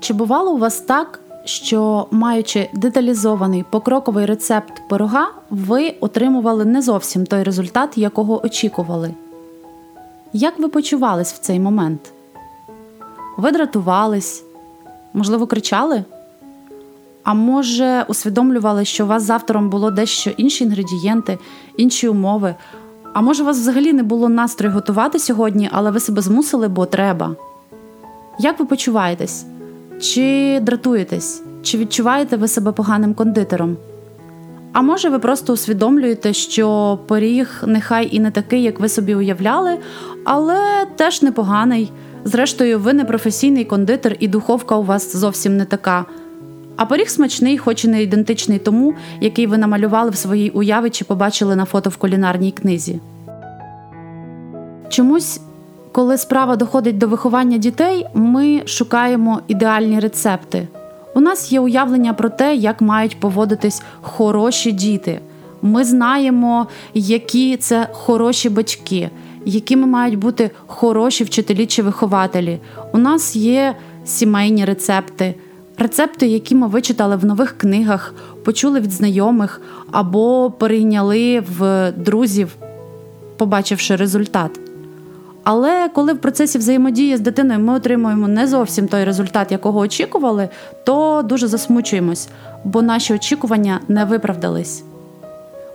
Чи бувало у вас так, що маючи деталізований покроковий рецепт пирога, ви отримували не зовсім той результат, якого очікували? Як ви почувались в цей момент? Ви дратувались? Можливо, кричали? А може, усвідомлювали, що у вас з автором було дещо інші інгредієнти, інші умови. А може, у вас взагалі не було настрою готувати сьогодні, але ви себе змусили, бо треба. Як ви почуваєтесь? Чи дратуєтесь? Чи відчуваєте ви себе поганим кондитером? А може, ви просто усвідомлюєте, що пиріг нехай і не такий, як ви собі уявляли, але теж непоганий. Зрештою, ви не професійний кондитер, і духовка у вас зовсім не така. А пиріг смачний, хоч і не ідентичний тому, який ви намалювали в своїй уяві чи побачили на фото в кулінарній книзі. Чомусь, коли справа доходить до виховання дітей, ми шукаємо ідеальні рецепти. У нас є уявлення про те, як мають поводитись хороші діти. Ми знаємо, які це хороші батьки, якими мають бути хороші вчителі чи вихователі. У нас є сімейні рецепти рецепти, які ми вичитали в нових книгах, почули від знайомих або перейняли в друзів, побачивши результат. Але коли в процесі взаємодії з дитиною ми отримуємо не зовсім той результат, якого очікували, то дуже засмучуємось, бо наші очікування не виправдались.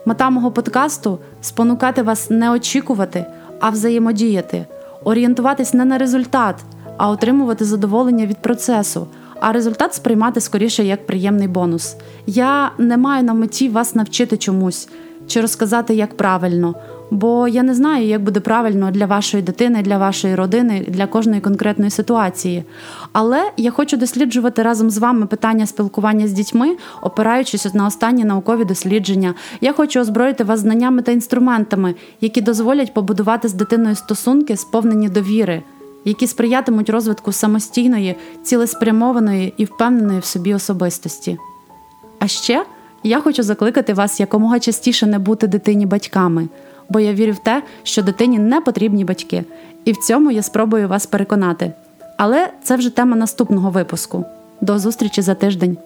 Мета мого подкасту спонукати вас не очікувати, а взаємодіяти, орієнтуватись не на результат, а отримувати задоволення від процесу, а результат сприймати скоріше як приємний бонус. Я не маю на меті вас навчити чомусь чи розказати, як правильно, бо я не знаю, як буде правильно для вашої дитини, для вашої родини, для кожної конкретної ситуації. Але я хочу досліджувати разом з вами питання спілкування з дітьми, опираючись на останні наукові дослідження. Я хочу озброїти вас знаннями та інструментами, які дозволять побудувати з дитиною стосунки, сповнені довіри які сприятимуть розвитку самостійної, цілеспрямованої і впевненої в собі особистості. А ще я хочу закликати вас якомога частіше не бути дитині батьками, бо я вірю в те, що дитині не потрібні батьки, і в цьому я спробую вас переконати. Але це вже тема наступного випуску. До зустрічі за тиждень.